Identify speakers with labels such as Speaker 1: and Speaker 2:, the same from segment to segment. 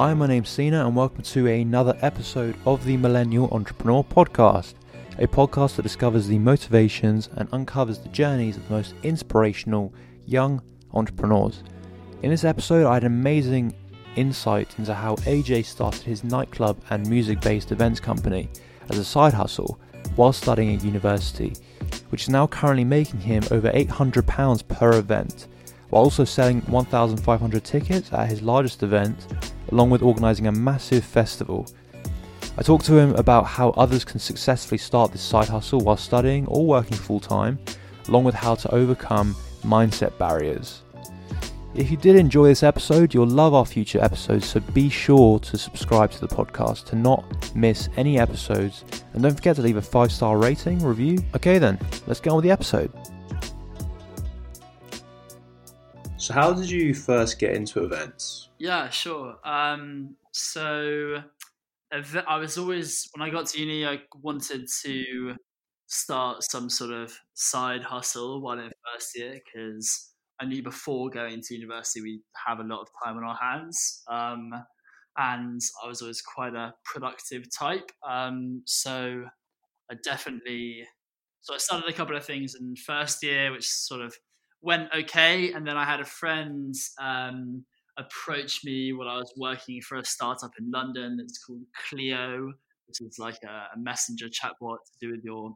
Speaker 1: Hi, my name's Sina, and welcome to another episode of the Millennial Entrepreneur Podcast, a podcast that discovers the motivations and uncovers the journeys of the most inspirational young entrepreneurs. In this episode, I had amazing insight into how AJ started his nightclub and music based events company as a side hustle while studying at university, which is now currently making him over £800 per event, while also selling 1,500 tickets at his largest event, along with organising a massive festival. I talked to him about how others can successfully start this side hustle while studying or working full time, along with how to overcome mindset barriers. If you did enjoy this episode, you'll love our future episodes, so be sure to subscribe to the podcast to not miss any episodes. And don't forget to leave a five star rating, review. Okay, then, let's get on with the episode.
Speaker 2: So, how did you first get into events?
Speaker 3: Yeah, sure. Um, so, I was always, when I got to uni, I wanted to start some sort of side hustle while in first year because I knew before going to university we have a lot of time on our hands. Um, and I was always quite a productive type. Um, so I definitely, so I started a couple of things in first year, which sort of went okay. And then I had a friend um, approach me while I was working for a startup in London that's called Cleo, which is like a, a messenger chatbot to do with your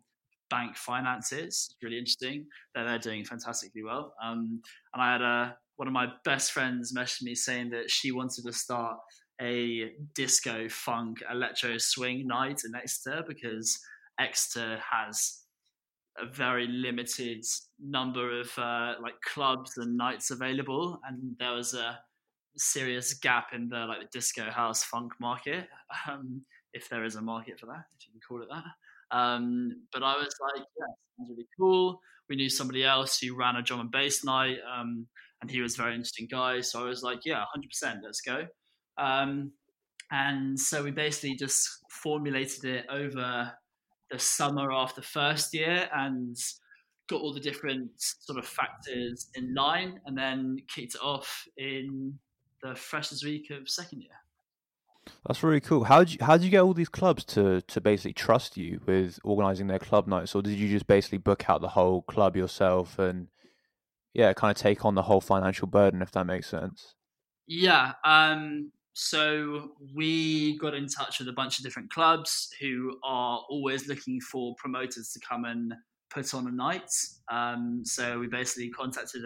Speaker 3: bank finances. It's really interesting. They're, they're doing fantastically well. Um, and I had a, one of my best friends message me saying that she wanted to start a disco funk electro swing night in Exeter because Exeter has a very limited number of uh, like clubs and nights available, and there was a serious gap in the like the disco house funk market, um, if there is a market for that, if you can call it that. Um, but I was like, yeah, sounds really cool. We knew somebody else who ran a drum and bass night, um, and he was a very interesting guy. So I was like, yeah, 100%, let's go. Um, and so we basically just formulated it over the summer after first year and got all the different sort of factors in line and then kicked it off in the freshers week of second year.
Speaker 1: That's really cool. How did you how did you get all these clubs to to basically trust you with organizing their club nights, or did you just basically book out the whole club yourself and yeah, kind of take on the whole financial burden, if that makes sense?
Speaker 3: Yeah. Um. So we got in touch with a bunch of different clubs who are always looking for promoters to come and put on a night. Um. So we basically contacted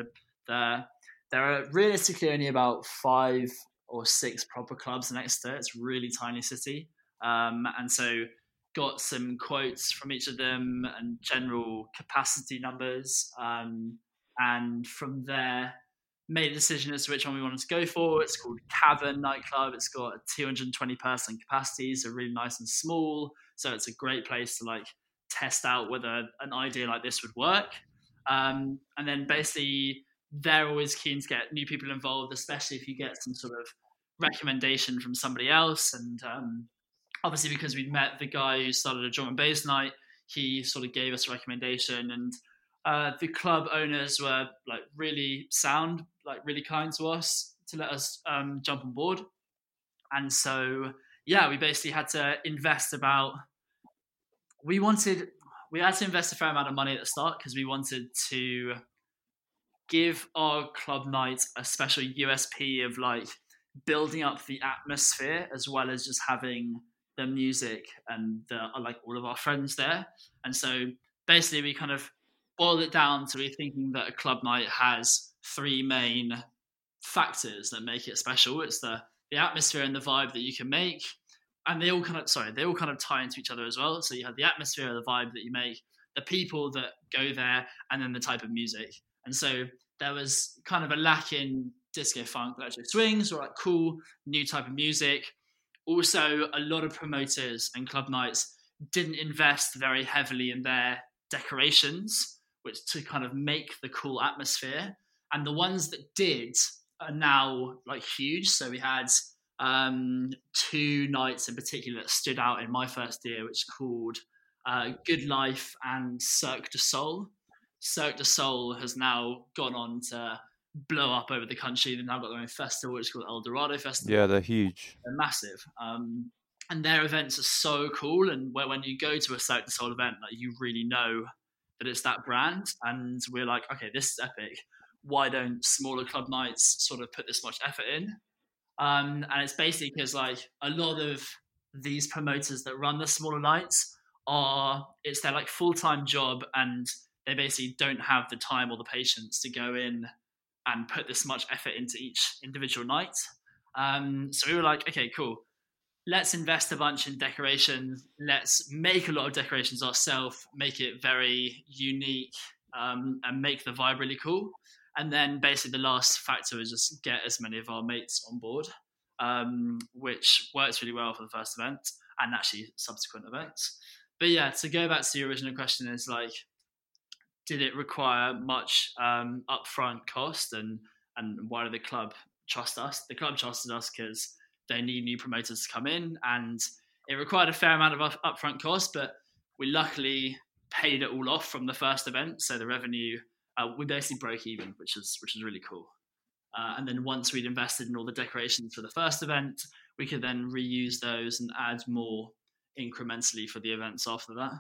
Speaker 3: the. There are realistically only about five or six proper clubs in Exeter. It's really tiny city. Um, and so got some quotes from each of them and general capacity numbers. Um, and from there, made a decision as to which one we wanted to go for. It's called Cavern Nightclub. It's got a 220 person capacity, so really nice and small. So it's a great place to like test out whether an idea like this would work. Um, and then basically they're always keen to get new people involved, especially if you get some sort of recommendation from somebody else. And um, obviously, because we'd met the guy who started a drum and bass night, he sort of gave us a recommendation. And uh, the club owners were like really sound, like really kind to us to let us um, jump on board. And so, yeah, we basically had to invest about. We wanted we had to invest a fair amount of money at the start because we wanted to give our club night a special USP of like building up the atmosphere as well as just having the music and the, like all of our friends there. And so basically, we kind of boiled it down to we thinking that a club night has three main factors that make it special. It's the the atmosphere and the vibe that you can make, and they all kind of sorry they all kind of tie into each other as well. So you have the atmosphere, the vibe that you make, the people that go there, and then the type of music. And so there was kind of a lack in disco funk, electro swings, or like cool new type of music. Also, a lot of promoters and club nights didn't invest very heavily in their decorations, which to kind of make the cool atmosphere. And the ones that did are now like huge. So we had um, two nights in particular that stood out in my first year, which called uh, Good Life and Cirque du Soul. Cirque du Soul has now gone on to blow up over the country. They've now got their own festival, which is called El Dorado Festival.
Speaker 1: Yeah, they're huge.
Speaker 3: They're massive. Um, and their events are so cool. And when you go to a Cirque du Soul event, like you really know that it's that brand. And we're like, okay, this is epic. Why don't smaller club nights sort of put this much effort in? Um, and it's basically because like a lot of these promoters that run the smaller nights are it's their like full time job and they basically don't have the time or the patience to go in and put this much effort into each individual night. Um, so we were like, okay, cool. Let's invest a bunch in decorations. Let's make a lot of decorations ourselves, make it very unique, um, and make the vibe really cool. And then basically the last factor is just get as many of our mates on board, um, which works really well for the first event and actually subsequent events. But yeah, to go back to the original question is like, did it require much um, upfront cost and and why did the club trust us? The club trusted us because they need new promoters to come in and it required a fair amount of upfront cost, but we luckily paid it all off from the first event. So the revenue, uh, we basically broke even, which is which is really cool. Uh, and then once we'd invested in all the decorations for the first event, we could then reuse those and add more incrementally for the events after that.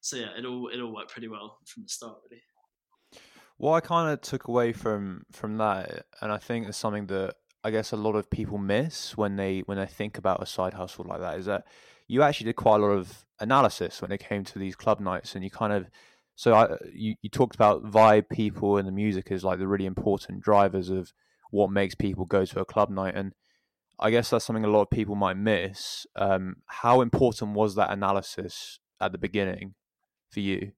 Speaker 3: So yeah, it all it all worked pretty well from the start, really.
Speaker 1: What I kind of took away from from that, and I think it's something that I guess a lot of people miss when they when they think about a side hustle like that, is that you actually did quite a lot of analysis when it came to these club nights, and you kind of so I, you you talked about vibe, people, and the music as like the really important drivers of what makes people go to a club night, and I guess that's something a lot of people might miss. Um, how important was that analysis at the beginning for you?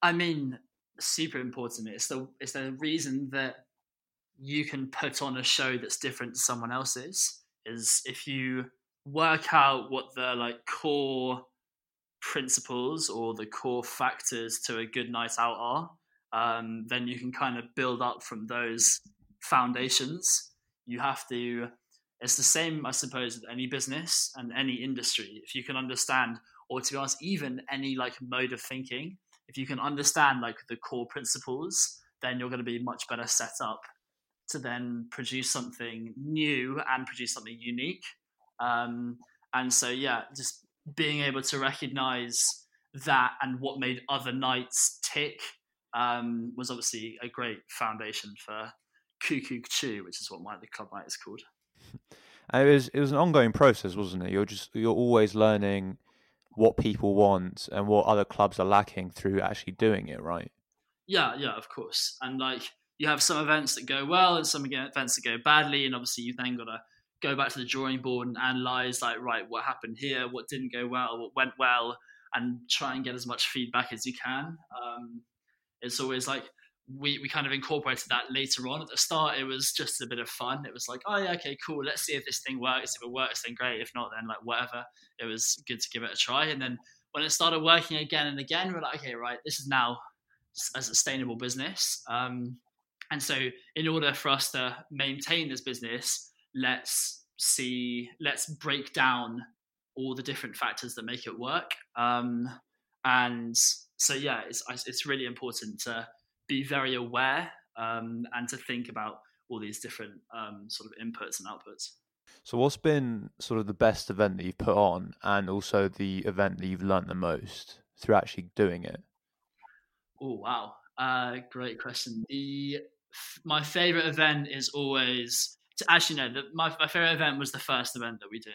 Speaker 3: I mean, super important. It's the it's the reason that you can put on a show that's different to someone else's. Is if you work out what the like core principles or the core factors to a good night out are, um, then you can kind of build up from those foundations. You have to. It's the same, I suppose, with any business and any industry. If you can understand, or to be honest, even any like mode of thinking, if you can understand like the core principles, then you're going to be much better set up to then produce something new and produce something unique. Um, and so, yeah, just being able to recognize that and what made other nights tick um, was obviously a great foundation for Cuckoo Chew, which is what my the club night is called.
Speaker 1: And it was it was an ongoing process, wasn't it? You're just you're always learning what people want and what other clubs are lacking through actually doing it, right?
Speaker 3: Yeah, yeah, of course. And like you have some events that go well and some events that go badly, and obviously you've then got to go back to the drawing board and analyze like right what happened here, what didn't go well, what went well, and try and get as much feedback as you can. Um, it's always like we, we kind of incorporated that later on. At the start, it was just a bit of fun. It was like, oh yeah, okay, cool. Let's see if this thing works. If it works, then great. If not, then like whatever. It was good to give it a try. And then when it started working again and again, we're like, okay, right, this is now a sustainable business. Um, and so, in order for us to maintain this business, let's see, let's break down all the different factors that make it work. Um, and so, yeah, it's it's really important to be very aware um, and to think about all these different um, sort of inputs and outputs.
Speaker 1: So, what's been sort of the best event that you've put on, and also the event that you've learned the most through actually doing it?
Speaker 3: Oh wow, uh, great question. The my favorite event is always to actually no. The, my my favorite event was the first event that we did.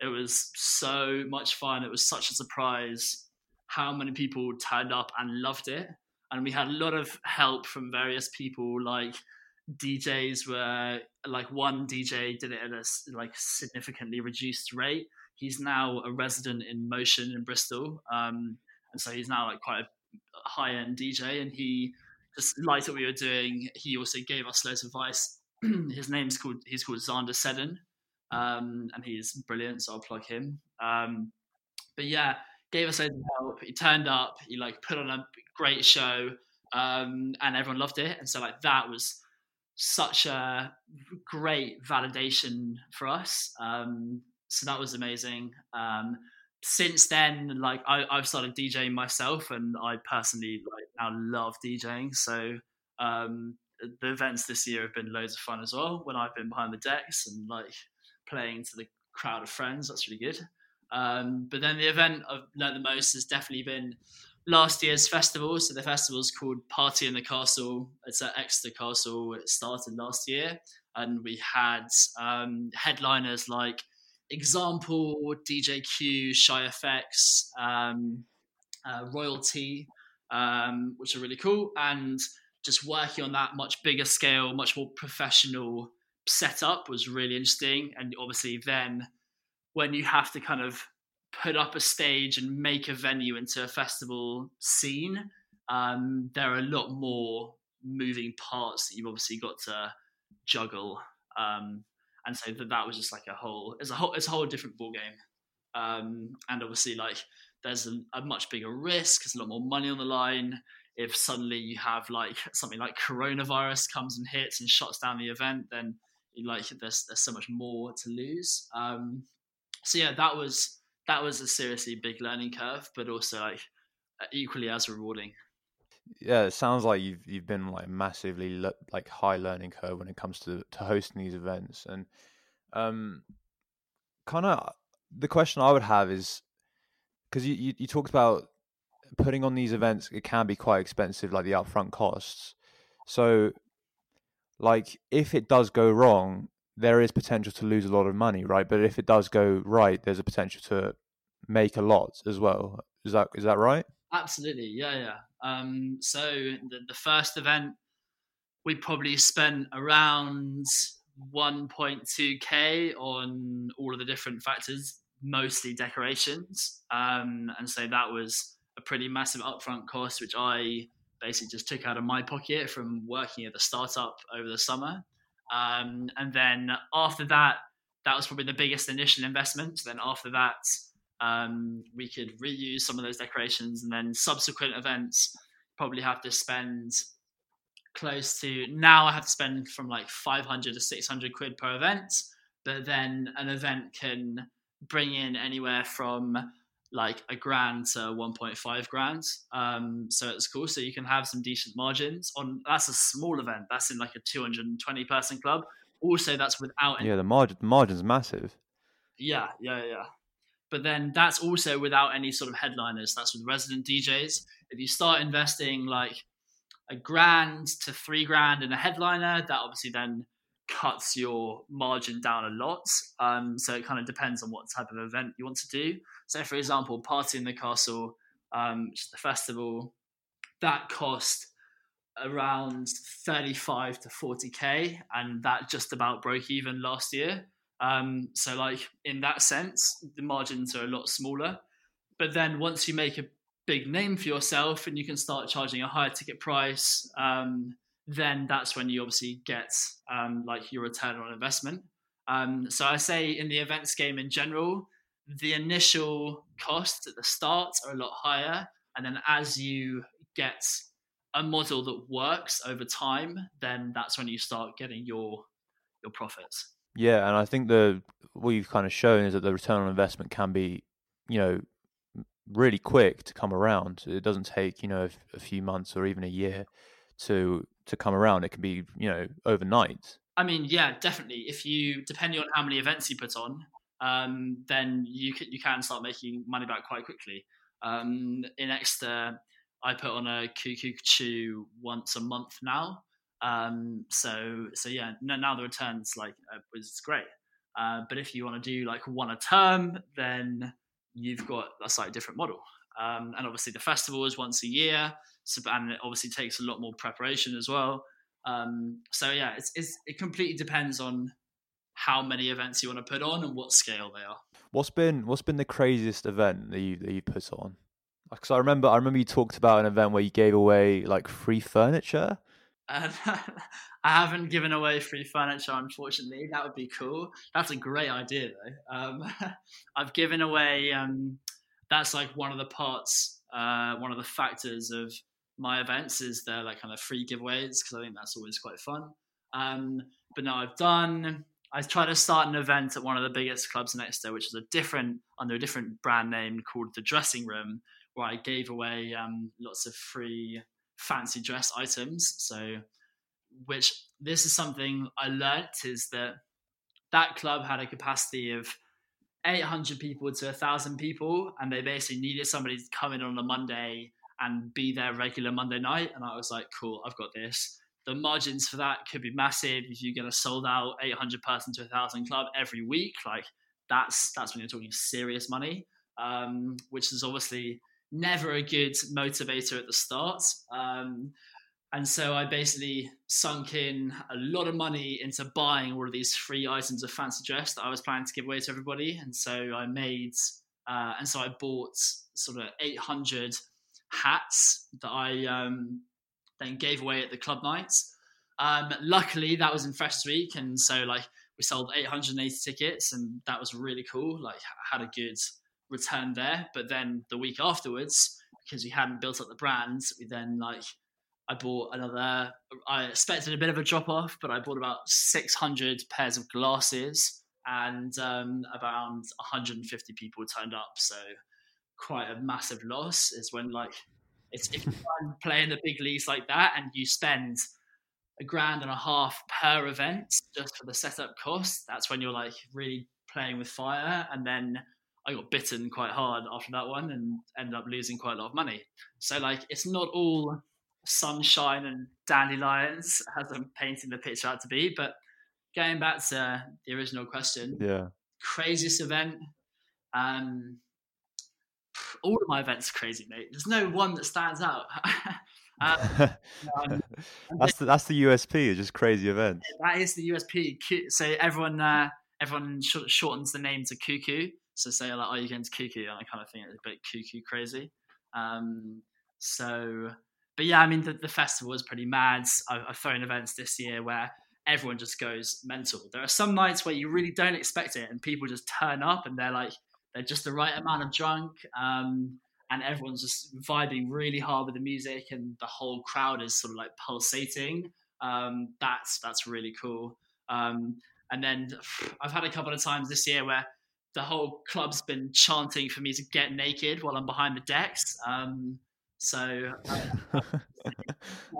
Speaker 3: It was so much fun. It was such a surprise how many people turned up and loved it and we had a lot of help from various people like DJs were like one DJ did it at a like significantly reduced rate. He's now a resident in Motion in Bristol, um, and so he's now like quite a high end DJ. And he just liked what we were doing. He also gave us loads of advice. His name's called he's called Xander Seddon, um, and he's brilliant. So I'll plug him. Um, but yeah, gave us loads of help. He turned up. He like put on a great show, um, and everyone loved it. And so like that was such a great validation for us. Um, so that was amazing. Um, since then, like I, have started DJing myself, and I personally like now love DJing. So um, the events this year have been loads of fun as well. When I've been behind the decks and like playing to the crowd of friends, that's really good. Um, but then the event I've learned the most has definitely been last year's festival. So the festival is called Party in the Castle. It's at Exeter Castle. It started last year, and we had um, headliners like Example, DJ Q, Shy FX, um, uh, Royalty, um, which are really cool, and just working on that much bigger scale, much more professional setup was really interesting. And obviously, then when you have to kind of put up a stage and make a venue into a festival scene, um, there are a lot more moving parts that you've obviously got to juggle. Um, and so that, was just like a whole, it's a whole, it's a whole different ball game. Um, and obviously, like there's a, a much bigger risk. There's a lot more money on the line. If suddenly you have like something like coronavirus comes and hits and shuts down the event, then like there's there's so much more to lose. Um, so yeah, that was that was a seriously big learning curve, but also like equally as rewarding.
Speaker 1: Yeah, it sounds like you've you've been like massively le- like high learning curve when it comes to to hosting these events, and um, kind of the question I would have is because you, you you talked about putting on these events, it can be quite expensive, like the upfront costs. So, like if it does go wrong, there is potential to lose a lot of money, right? But if it does go right, there's a potential to make a lot as well. Is that is that right?
Speaker 3: Absolutely, yeah, yeah. Um, so the, the first event, we probably spent around 1.2k on all of the different factors, mostly decorations, um, and so that was a pretty massive upfront cost, which I basically just took out of my pocket from working at the startup over the summer. Um, and then after that, that was probably the biggest initial investment. Then after that, um, we could reuse some of those decorations, and then subsequent events probably have to spend close to now I have to spend from like 500 to 600 quid per event, but then an event can bring in anywhere from like a grand to 1.5 grand. Um, so it's cool. So you can have some decent margins on. That's a small event. That's in like a 220 person club. Also, that's without.
Speaker 1: Any- yeah, the margin. The margin's massive.
Speaker 3: Yeah, yeah, yeah. But then that's also without any sort of headliners. That's with resident DJs. If you start investing like a grand to three grand in a headliner, that obviously then cuts your margin down a lot. Um, so it kind of depends on what type of event you want to do. So, for example, Party in the Castle, um, the festival, that cost around 35 to 40k, and that just about broke even last year. Um, so, like in that sense, the margins are a lot smaller. But then once you make a big name for yourself and you can start charging a higher ticket price, um, then that's when you obviously get um, like your return on investment. Um, so I say in the events game in general, the initial costs at the start are a lot higher, and then as you get a model that works over time, then that's when you start getting your your profits.
Speaker 1: Yeah, and I think the what you've kind of shown is that the return on investment can be, you know, really quick to come around. It doesn't take you know a, a few months or even a year to to come around. It can be you know overnight.
Speaker 3: I mean, yeah, definitely. If you depending on how many events you put on, um, then you can you can start making money back quite quickly. Um, in Exeter, I put on a Chew once a month now. Um, so so yeah, now the returns like uh, was great. Uh, but if you want to do like one a term, then you've got a slightly different model. Um, and obviously the festival is once a year, so, and it obviously takes a lot more preparation as well. Um, so yeah, it's, it's, it completely depends on how many events you want to put on and what scale they are.
Speaker 1: What's been what's been the craziest event that you that you put on? Because I remember I remember you talked about an event where you gave away like free furniture.
Speaker 3: Uh, I haven't given away free furniture, unfortunately. That would be cool. That's a great idea, though. Um, I've given away. Um, that's like one of the parts, uh, one of the factors of my events is they're like kind of free giveaways because I think that's always quite fun. Um, but now I've done. I tried to start an event at one of the biggest clubs in Exeter, which is a different under a different brand name called the Dressing Room, where I gave away um, lots of free fancy dress items. So which this is something I learnt is that that club had a capacity of 800 people to 1,000 people, and they basically needed somebody to come in on a Monday and be there regular Monday night. And I was like, cool, I've got this. The margins for that could be massive if you get a sold out 800 person to 1,000 club every week. Like that's that's when you're talking serious money, um, which is obviously never a good motivator at the start. Um, and so I basically sunk in a lot of money into buying all of these free items of fancy dress that I was planning to give away to everybody. And so I made, uh, and so I bought sort of 800 hats that I um, then gave away at the club nights. Um, luckily, that was in Freshers Week, and so like we sold 880 tickets, and that was really cool. Like had a good return there. But then the week afterwards, because we hadn't built up the brand, we then like I bought another. I expected a bit of a drop off, but I bought about 600 pairs of glasses, and um, around 150 people turned up. So quite a massive loss is when like it's if you play in the big leagues like that and you spend a grand and a half per event just for the setup cost. That's when you're like really playing with fire, and then I got bitten quite hard after that one and ended up losing quite a lot of money. So like it's not all sunshine and dandelions as I'm painting the picture out to be. But going back to the original question,
Speaker 1: yeah,
Speaker 3: craziest event. Um, all of my events are crazy, mate. There's no one that stands out.
Speaker 1: um, um, that's the that's the USP. It's just crazy events.
Speaker 3: That is the USP. So everyone uh, everyone shortens the name to Cuckoo. So say like, "Are you going to Cuckoo?" And I kind of think it's a bit cuckoo crazy. Um, so but yeah, I mean, the, the festival was pretty mad. I, I've thrown events this year where everyone just goes mental. There are some nights where you really don't expect it, and people just turn up and they're like, they're just the right amount of drunk, um, and everyone's just vibing really hard with the music, and the whole crowd is sort of like pulsating. Um, that's that's really cool. Um, and then I've had a couple of times this year where the whole club's been chanting for me to get naked while I'm behind the decks. Um, so, uh,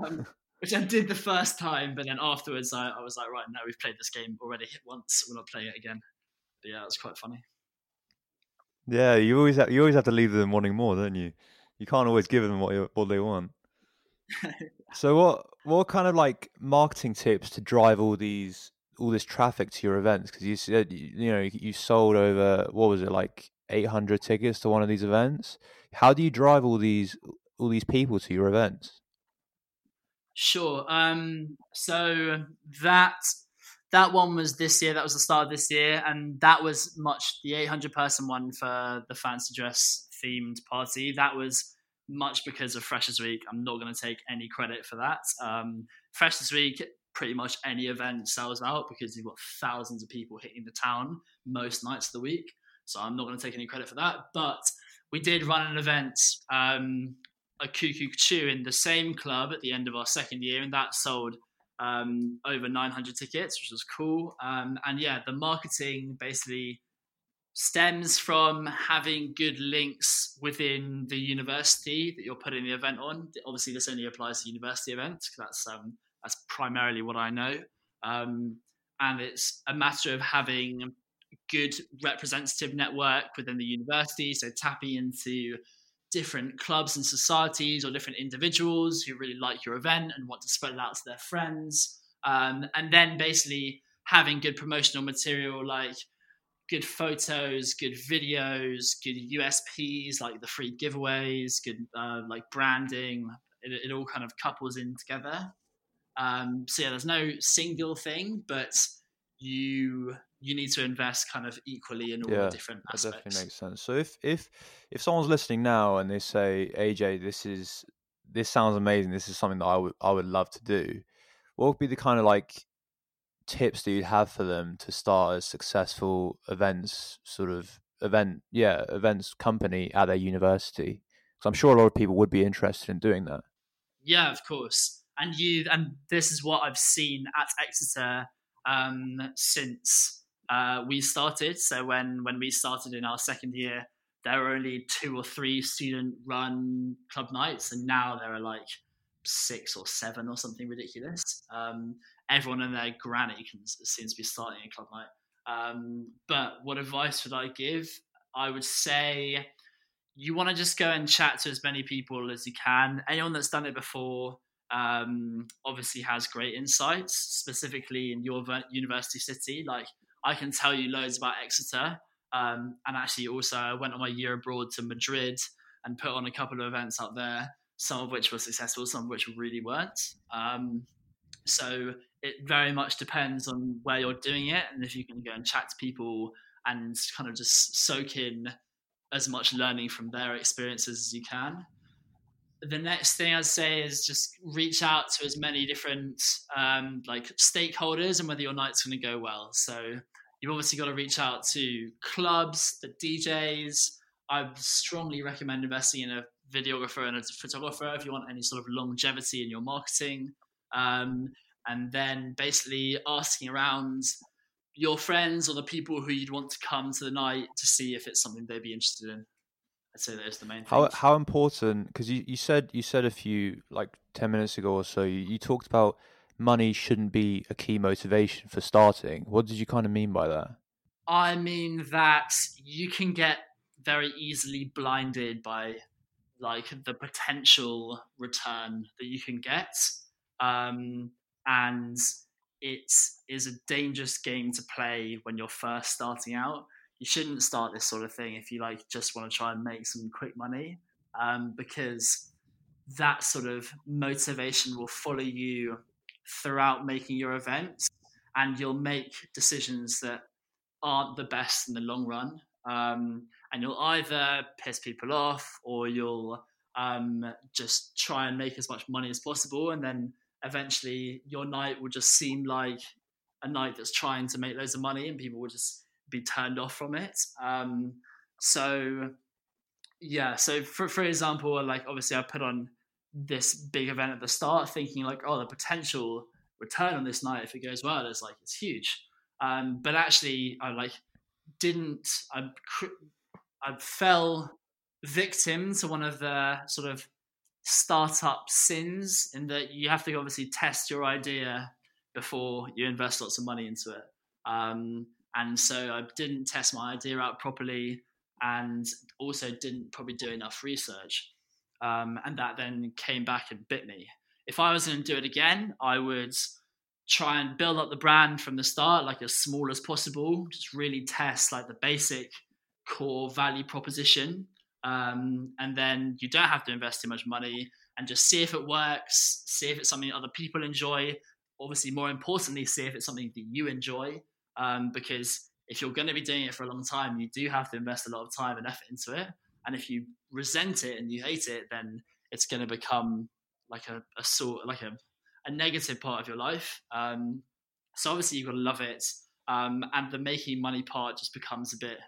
Speaker 3: um, which I did the first time, but then afterwards I, I was like, right, now we've played this game already once. We're not playing it again. But yeah, it was quite funny.
Speaker 1: Yeah, you always have, you always have to leave them wanting more, don't you? You can't always give them what what they want. so what what kind of like marketing tips to drive all these all this traffic to your events? Because you said you know you sold over what was it like 800 tickets to one of these events. How do you drive all these all these people to your events?
Speaker 3: Sure. Um, so that that one was this year. That was the start of this year, and that was much the 800 person one for the fancy dress themed party. That was much because of Freshers Week. I'm not going to take any credit for that. Um, Freshers Week, pretty much any event sells out because you've got thousands of people hitting the town most nights of the week. So I'm not going to take any credit for that. But we did run an event um, a Cuckoo Chew in the same club at the end of our second year, and that sold um, over 900 tickets, which was cool. Um, and yeah, the marketing basically stems from having good links within the university that you're putting the event on. Obviously, this only applies to university events. That's um, that's primarily what I know. Um, and it's a matter of having good representative network within the university. So tapping into different clubs and societies or different individuals who really like your event and want to spread it out to their friends. Um, and then basically having good promotional material like good photos, good videos, good USPs like the free giveaways, good uh, like branding. It, it, all kind of couples in together. Um, so yeah, there's no single thing, but you you need to invest kind of equally in all yeah, the different aspects.
Speaker 1: That definitely makes sense. So if if if someone's listening now and they say, AJ, this is this sounds amazing. This is something that I would I would love to do. What would be the kind of like tips that you'd have for them to start a successful events sort of event yeah events company at their university? Because I'm sure a lot of people would be interested in doing that.
Speaker 3: Yeah, of course. And you and this is what I've seen at Exeter um, since uh, we started. So when when we started in our second year, there were only two or three student run club nights, and now there are like six or seven or something ridiculous. Um, everyone and their granny can seems to be starting a club night. Um, but what advice would I give? I would say you want to just go and chat to as many people as you can. Anyone that's done it before um, obviously has great insights, specifically in your university city. Like I can tell you loads about Exeter. Um, and actually, also, I went on my year abroad to Madrid and put on a couple of events out there, some of which were successful, some of which really weren't. Um, so it very much depends on where you're doing it and if you can go and chat to people and kind of just soak in as much learning from their experiences as you can. The next thing I'd say is just reach out to as many different um, like stakeholders and whether your night's going to go well. So you've obviously got to reach out to clubs, the DJs. I strongly recommend investing in a videographer and a photographer if you want any sort of longevity in your marketing. Um, and then basically asking around your friends or the people who you'd want to come to the night to see if it's something they'd be interested in. I'd say that's the main.
Speaker 1: How how important? Because you, you said you said a few like ten minutes ago or so. You, you talked about money shouldn't be a key motivation for starting. What did you kind of mean by that?
Speaker 3: I mean that you can get very easily blinded by like the potential return that you can get. Um, and it is a dangerous game to play when you're first starting out. You shouldn't start this sort of thing if you like just want to try and make some quick money, um, because that sort of motivation will follow you throughout making your events, and you'll make decisions that aren't the best in the long run. Um, and you'll either piss people off or you'll um, just try and make as much money as possible, and then eventually your night will just seem like a night that's trying to make loads of money and people will just be turned off from it. Um, so yeah, so for for example, like obviously I put on this big event at the start, thinking like, oh, the potential return on this night if it goes well is like it's huge. Um, but actually, I like didn't. I I fell victim to one of the sort of startup sins in that you have to obviously test your idea before you invest lots of money into it. Um, and so I didn't test my idea out properly and also didn't probably do enough research. Um, and that then came back and bit me. If I was going to do it again, I would try and build up the brand from the start, like as small as possible, just really test like the basic core value proposition um, and then you don't have to invest too much money and just see if it works, see if it's something other people enjoy. Obviously, more importantly, see if it's something that you enjoy. Um, because if you're going to be doing it for a long time, you do have to invest a lot of time and effort into it. And if you resent it and you hate it, then it's going to become like a, a sort like a, a negative part of your life. Um, so obviously you've got to love it. Um, and the making money part just becomes a bit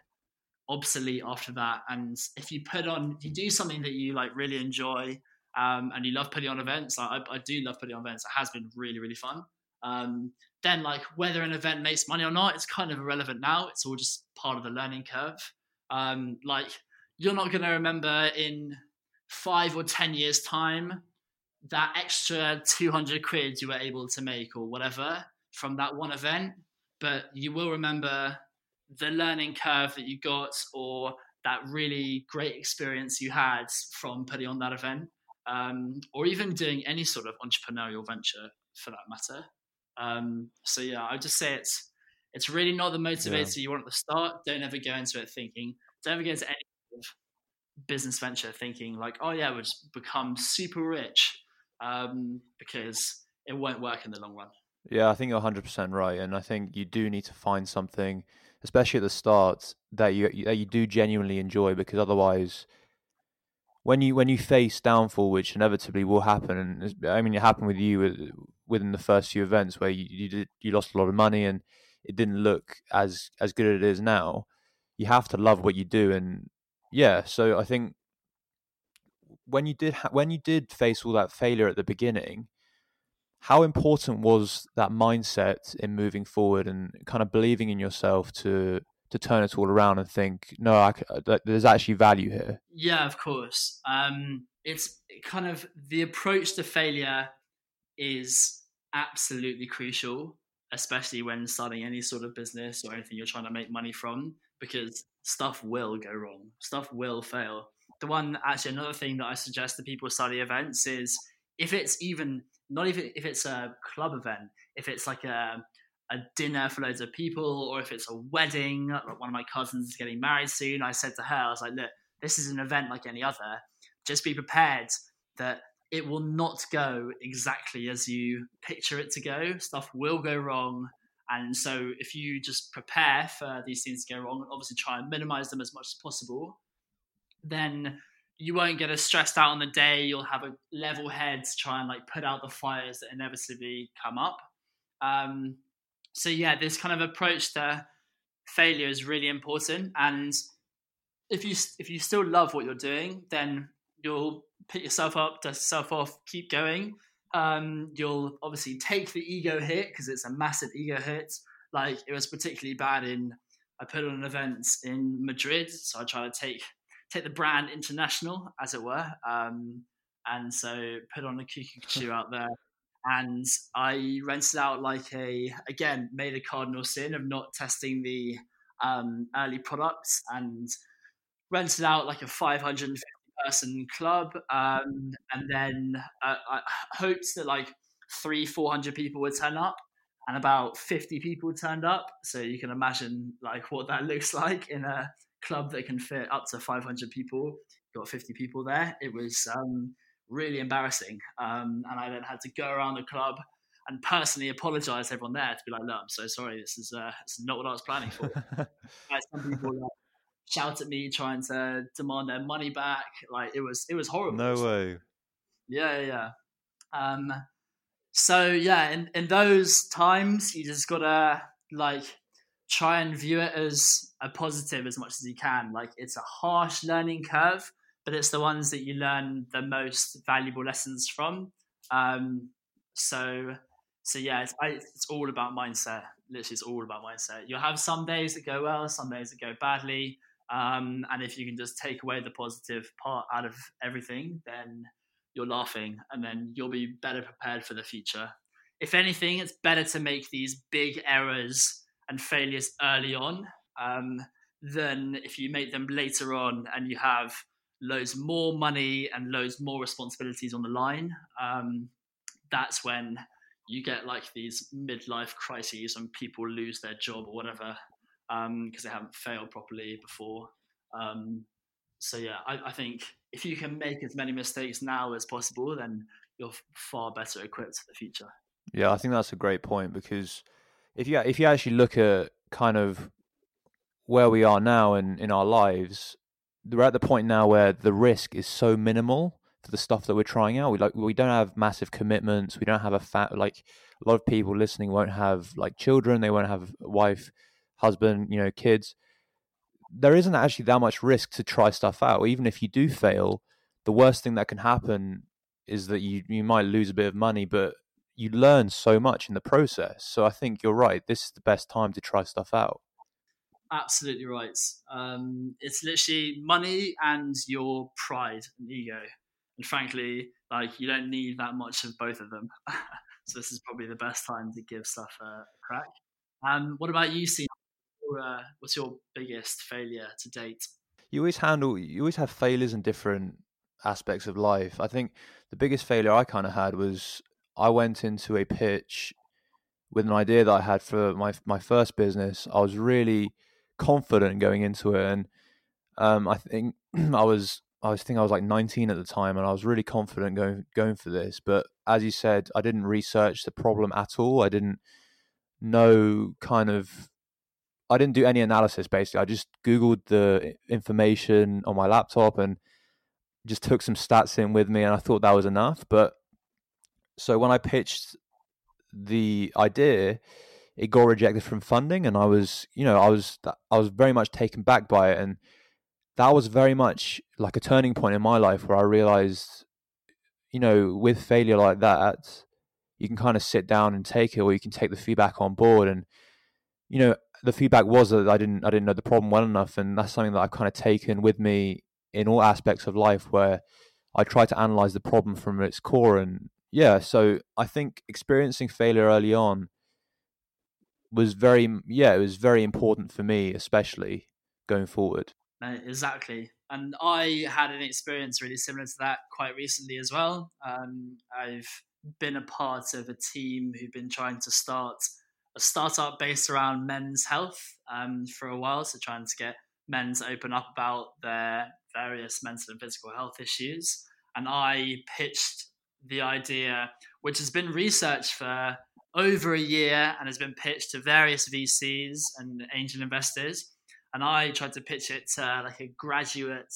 Speaker 3: obsolete after that. And if you put on, if you do something that you like really enjoy, um, and you love putting on events, like I, I, do love putting on events. It has been really, really fun. Um, then like whether an event makes money or not, it's kind of irrelevant now. It's all just part of the learning curve. Um, like you're not going to remember in five or ten years time that extra 200 quid you were able to make or whatever from that one event, but you will remember the learning curve that you got or that really great experience you had from putting on that event um, or even doing any sort of entrepreneurial venture for that matter um, so yeah i would just say it's it's really not the motivator yeah. you want at the start don't ever go into it thinking don't ever go into any business venture thinking like oh yeah we'll just become super rich um, because it won't work in the long run
Speaker 1: yeah i think you're 100% right and i think you do need to find something especially at the start, that you that you do genuinely enjoy, because otherwise, when you when you face downfall, which inevitably will happen, and I mean it happened with you within the first few events where you you, did, you lost a lot of money and it didn't look as as good as it is now. You have to love what you do, and yeah. So I think when you did ha- when you did face all that failure at the beginning, how important was that mindset in moving forward and kind of believing in yourself to to turn it all around and think no I, there's actually value here
Speaker 3: yeah of course um, it's kind of the approach to failure is absolutely crucial, especially when starting any sort of business or anything you're trying to make money from, because stuff will go wrong, stuff will fail. The one, actually, another thing that I suggest to people study events is if it's even not even if it's a club event, if it's like a a dinner for loads of people, or if it's a wedding, like one of my cousins is getting married soon. I said to her, I was like, look, this is an event like any other. Just be prepared that it will not go exactly as you picture it to go. Stuff will go wrong. And so if you just prepare for these things to go wrong, and obviously try and minimize them as much as possible, then you won't get as stressed out on the day. You'll have a level head to try and like put out the fires that inevitably come up. Um, so yeah, this kind of approach to failure is really important. And if you if you still love what you're doing, then you'll pick yourself up, dust yourself off, keep going. Um, you'll obviously take the ego hit because it's a massive ego hit. Like it was particularly bad in I put on an event in Madrid, so I try to take take the brand international, as it were, um, and so put on a Cuckoo out there. And I rented out like a again made a cardinal sin of not testing the um, early products and rented out like a 550 person club, um, and then uh, I hoped that like three, four hundred people would turn up, and about fifty people turned up. So you can imagine like what that looks like in a club that can fit up to five hundred people. Got fifty people there. It was um, really embarrassing, um, and I then had to go around the club and personally apologize to everyone there to be like, "No, I'm so sorry. This is, uh, this is not what I was planning for." some people like, shout at me trying to demand their money back. Like it was it was horrible.
Speaker 1: No way.
Speaker 3: Yeah, yeah. Um so yeah, in, in those times you just gotta like try and view it as a positive as much as you can. Like it's a harsh learning curve, but it's the ones that you learn the most valuable lessons from. Um so so yeah, it's, it's all about mindset. Literally, it's all about mindset. You'll have some days that go well, some days that go badly. Um, and if you can just take away the positive part out of everything, then you're laughing and then you'll be better prepared for the future. If anything, it's better to make these big errors and failures early on um, than if you make them later on and you have loads more money and loads more responsibilities on the line. Um, that's when you get like these midlife crises and people lose their job or whatever because um, they haven't failed properly before. Um, so yeah, I, I, think if you can make as many mistakes now as possible, then you're far better equipped for the future.
Speaker 1: Yeah, I think that's a great point because if you if you actually look at kind of where we are now in in our lives, we're at the point now where the risk is so minimal for the stuff that we're trying out. We like we don't have massive commitments. We don't have a fat like a lot of people listening won't have like children. They won't have a wife husband, you know, kids, there isn't actually that much risk to try stuff out. Even if you do fail, the worst thing that can happen is that you you might lose a bit of money, but you learn so much in the process. So I think you're right. This is the best time to try stuff out.
Speaker 3: Absolutely right. Um, it's literally money and your pride and ego. And frankly, like you don't need that much of both of them. so this is probably the best time to give stuff a, crack. Um, what about you, Sina? uh, what's your biggest failure to date?
Speaker 1: You always handle. You always have failures in different aspects of life. I think the biggest failure I kind of had was I went into a pitch with an idea that I had for my my first business. I was really confident going into it, and um, I think I was I think I was like 19 at the time, and I was really confident going going for this. But as you said, I didn't research the problem at all. I didn't know kind of I didn't do any analysis basically. I just Googled the information on my laptop and just took some stats in with me and I thought that was enough. But so when I pitched the idea, it got rejected from funding and I was, you know, I was I was very much taken back by it and that was very much like a turning point in my life where I realized, you know, with failure like that, you can kind of sit down and take it or you can take the feedback on board and you know the feedback was that I didn't I didn't know the problem well enough, and that's something that I've kind of taken with me in all aspects of life. Where I try to analyze the problem from its core. And yeah, so I think experiencing failure early on was very, yeah, it was very important for me, especially going forward.
Speaker 3: exactly. And I had an experience really similar to that quite recently as well. Um, I've been a part of a team who've been trying to start a startup based around men's health um, for a while. So trying to get men to open up about their various mental and physical health issues. And I pitched the idea, which has been researched for over a year and has been pitched to various VCs and angel investors. And I tried to pitch it to like a graduate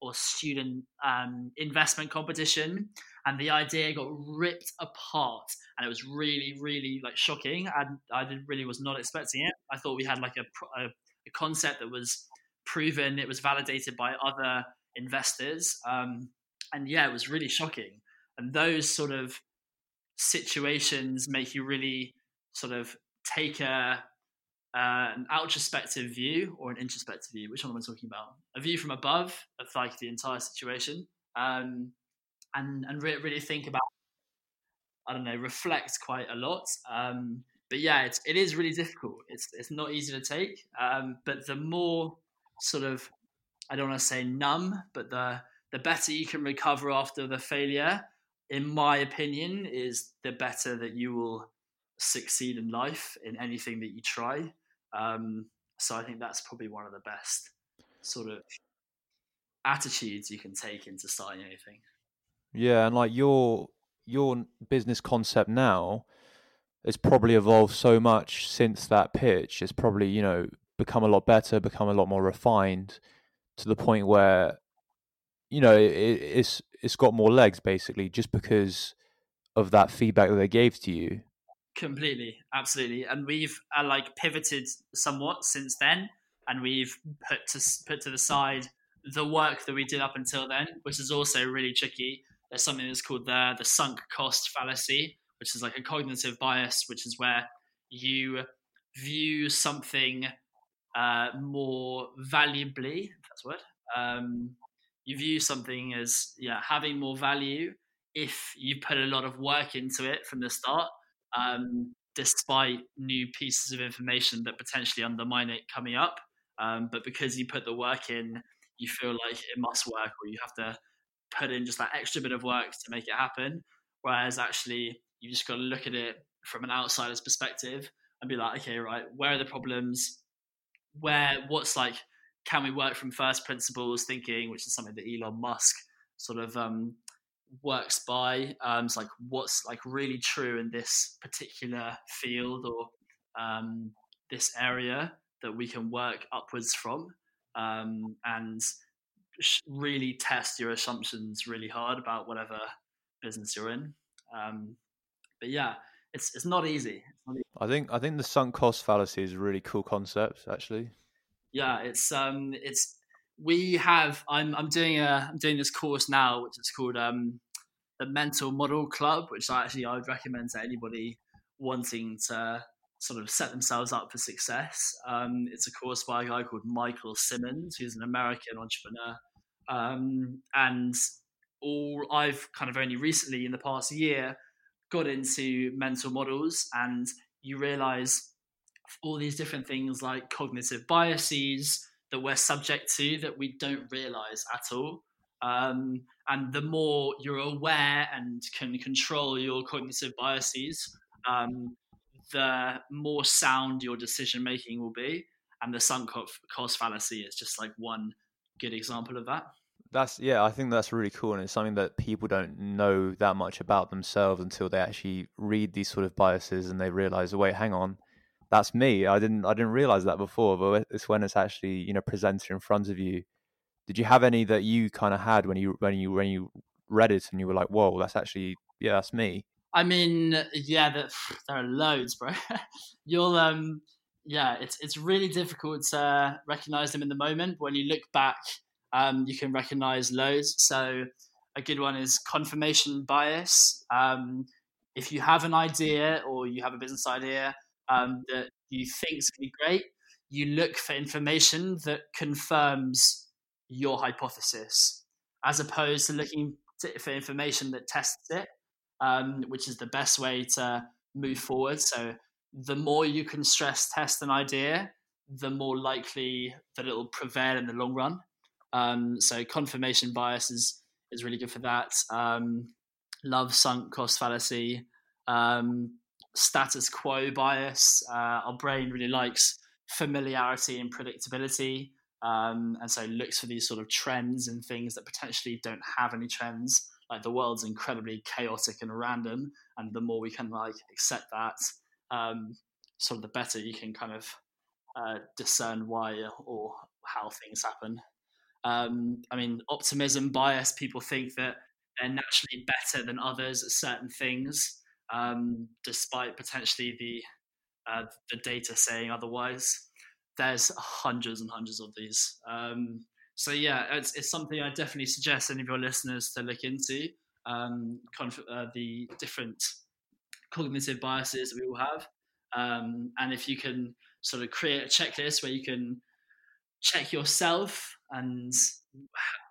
Speaker 3: or student um, investment competition. And the idea got ripped apart. And it was really, really like shocking. And I really was not expecting it. I thought we had like a, a, a concept that was proven, it was validated by other investors. Um, and yeah, it was really shocking. And those sort of situations make you really sort of take a uh, an outrospective view or an introspective view. Which one am I talking about? A view from above of like the entire situation, um, and and re- really think about. I don't know, reflect quite a lot. Um, but yeah, it's, it is really difficult. It's it's not easy to take. Um, but the more sort of, I don't want to say numb, but the the better you can recover after the failure, in my opinion, is the better that you will succeed in life in anything that you try. Um, so I think that's probably one of the best sort of attitudes you can take into starting anything.
Speaker 1: Yeah, and like your your business concept now has probably evolved so much since that pitch. It's probably you know become a lot better, become a lot more refined, to the point where you know it, it's it's got more legs basically just because of that feedback that they gave to you
Speaker 3: Completely, absolutely, and we've uh, like pivoted somewhat since then, and we've put to put to the side the work that we did up until then, which is also really tricky. There's something that's called the the sunk cost fallacy, which is like a cognitive bias, which is where you view something uh, more valuably. that's word. Um, you view something as yeah having more value if you put a lot of work into it from the start um, despite new pieces of information that potentially undermine it coming up. Um, but because you put the work in, you feel like it must work, or you have to put in just that extra bit of work to make it happen. Whereas actually, you just got to look at it from an outsider's perspective and be like, okay, right, where are the problems? Where, what's like, can we work from first principles thinking, which is something that Elon Musk sort of um, works by um it's like what's like really true in this particular field or um this area that we can work upwards from um and really test your assumptions really hard about whatever business you're in um but yeah it's it's not easy.
Speaker 1: I think I think the sunk cost fallacy is a really cool concept actually.
Speaker 3: Yeah, it's um it's we have I'm I'm doing a I'm doing this course now which is called um the Mental Model Club, which I actually I would recommend to anybody wanting to sort of set themselves up for success. Um, it's a course by a guy called Michael Simmons, who's an American entrepreneur, um, and all I've kind of only recently in the past year got into mental models, and you realize all these different things like cognitive biases that we're subject to that we don't realize at all. Um, and the more you're aware and can control your cognitive biases, um, the more sound your decision making will be. And the sunk cost fallacy is just like one good example of that.
Speaker 1: That's yeah, I think that's really cool, and it's something that people don't know that much about themselves until they actually read these sort of biases and they realize, oh, wait, hang on, that's me. I didn't I didn't realize that before, but it's when it's actually you know presented in front of you did you have any that you kind of had when you when you when you read it and you were like, "Whoa, that's actually yeah, that's me."
Speaker 3: I mean, yeah, there are loads, bro. You'll um, yeah, it's it's really difficult to recognize them in the moment. When you look back, um, you can recognize loads. So a good one is confirmation bias. Um, if you have an idea or you have a business idea um, that you think is going to be great, you look for information that confirms your hypothesis, as opposed to looking for information that tests it, um, which is the best way to move forward. So the more you can stress test an idea, the more likely that it will prevail in the long run. Um, so confirmation bias is is really good for that. Um, love sunk cost fallacy, um, status quo bias. Uh, our brain really likes familiarity and predictability, um, and so looks for these sort of trends and things that potentially don't have any trends. Like the world's incredibly chaotic and random, and the more we can like accept that, um, sort of the better you can kind of uh, discern why or how things happen. Um, I mean, optimism bias. People think that they're naturally better than others at certain things, um, despite potentially the uh, the data saying otherwise. There's hundreds and hundreds of these. Um, so yeah, it's, it's something I definitely suggest any of your listeners to look into. Um, conf- uh, the different cognitive biases that we all have, um, and if you can sort of create a checklist where you can check yourself and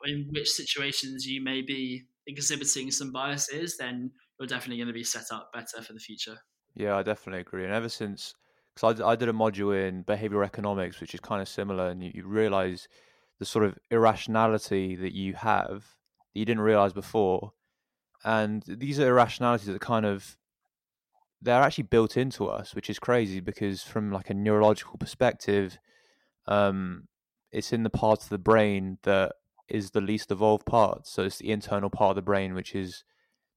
Speaker 3: in which situations you may be exhibiting some biases, then you're definitely going to be set up better for the future.
Speaker 1: Yeah, I definitely agree. And ever since, because I, I did a module in behavioral economics, which is kind of similar, and you, you realize the sort of irrationality that you have that you didn't realize before. And these are irrationalities that kind of they're actually built into us, which is crazy because from like a neurological perspective, um, it's in the part of the brain that is the least evolved part. So it's the internal part of the brain, which is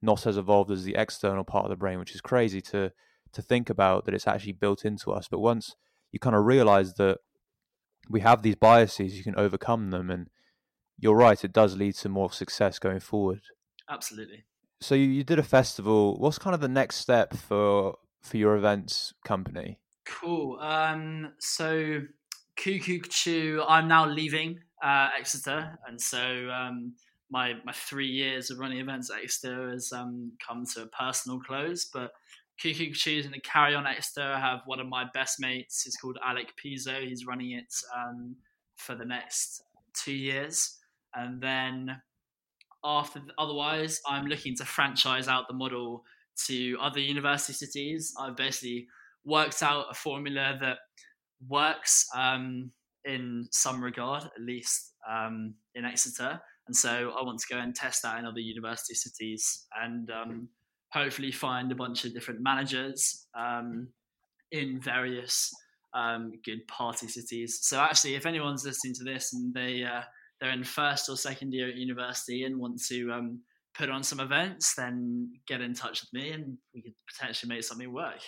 Speaker 1: not as evolved as the external part of the brain, which is crazy to to think about that it's actually built into us. But once you kind of realize that we have these biases, you can overcome them, and you're right, it does lead to more success going forward.
Speaker 3: Absolutely.
Speaker 1: So you, you did a festival. What's kind of the next step for for your events company?
Speaker 3: Cool. Um, so Cuckoo Chew, I'm now leaving uh, Exeter, and so um, my my three years of running events at Exeter has um, come to a personal close. But Cuckoo going to carry on Exeter. I have one of my best mates. He's called Alec Pizzo. He's running it um, for the next two years, and then after otherwise, I'm looking to franchise out the model to other university cities. I've basically worked out a formula that works um, in some regard, at least um, in Exeter. And so I want to go and test that in other university cities and um, hopefully find a bunch of different managers um, in various um, good party cities. So actually, if anyone's listening to this and they uh, they're in first or second year at university and want to um, put on some events, then get in touch with me and we could potentially make something work.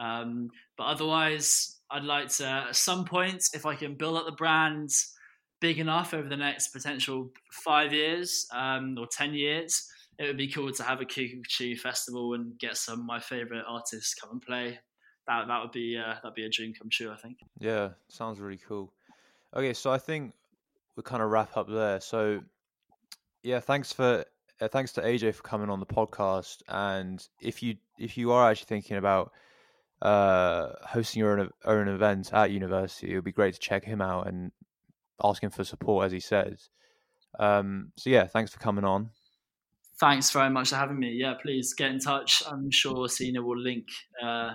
Speaker 3: Um, but otherwise, I'd like to, at some point, if I can build up the brand big enough over the next potential five years um, or 10 years, it would be cool to have a Cuckoo festival and get some of my favorite artists come and play. That, that would be uh, that'd be a dream come true, I think.
Speaker 1: Yeah, sounds really cool. Okay, so I think we'll kind of wrap up there. So, yeah, thanks for uh, thanks to AJ for coming on the podcast. And if you if you are actually thinking about uh, hosting your own, own event at university, it would be great to check him out and ask him for support, as he says. Um, so yeah, thanks for coming on.
Speaker 3: Thanks very much for having me. Yeah, please get in touch. I'm sure Sina will link uh,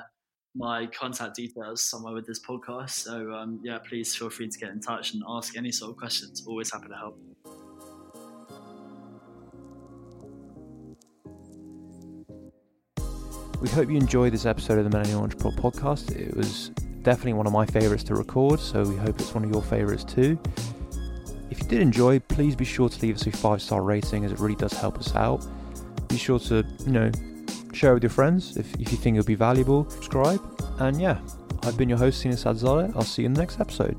Speaker 3: my contact details somewhere with this podcast. So um, yeah, please feel free to get in touch and ask any sort of questions. Always happy to help.
Speaker 1: We hope you enjoyed this episode of the Millennial Entrepreneur podcast. It was definitely one of my favorites to record, so we hope it's one of your favorites too. If you did enjoy, please be sure to leave us a five star rating as it really does help us out. Be sure to, you know, share with your friends if, if you think it'll be valuable. Subscribe. And yeah, I've been your host, Sina Sadzale. I'll see you in the next episode.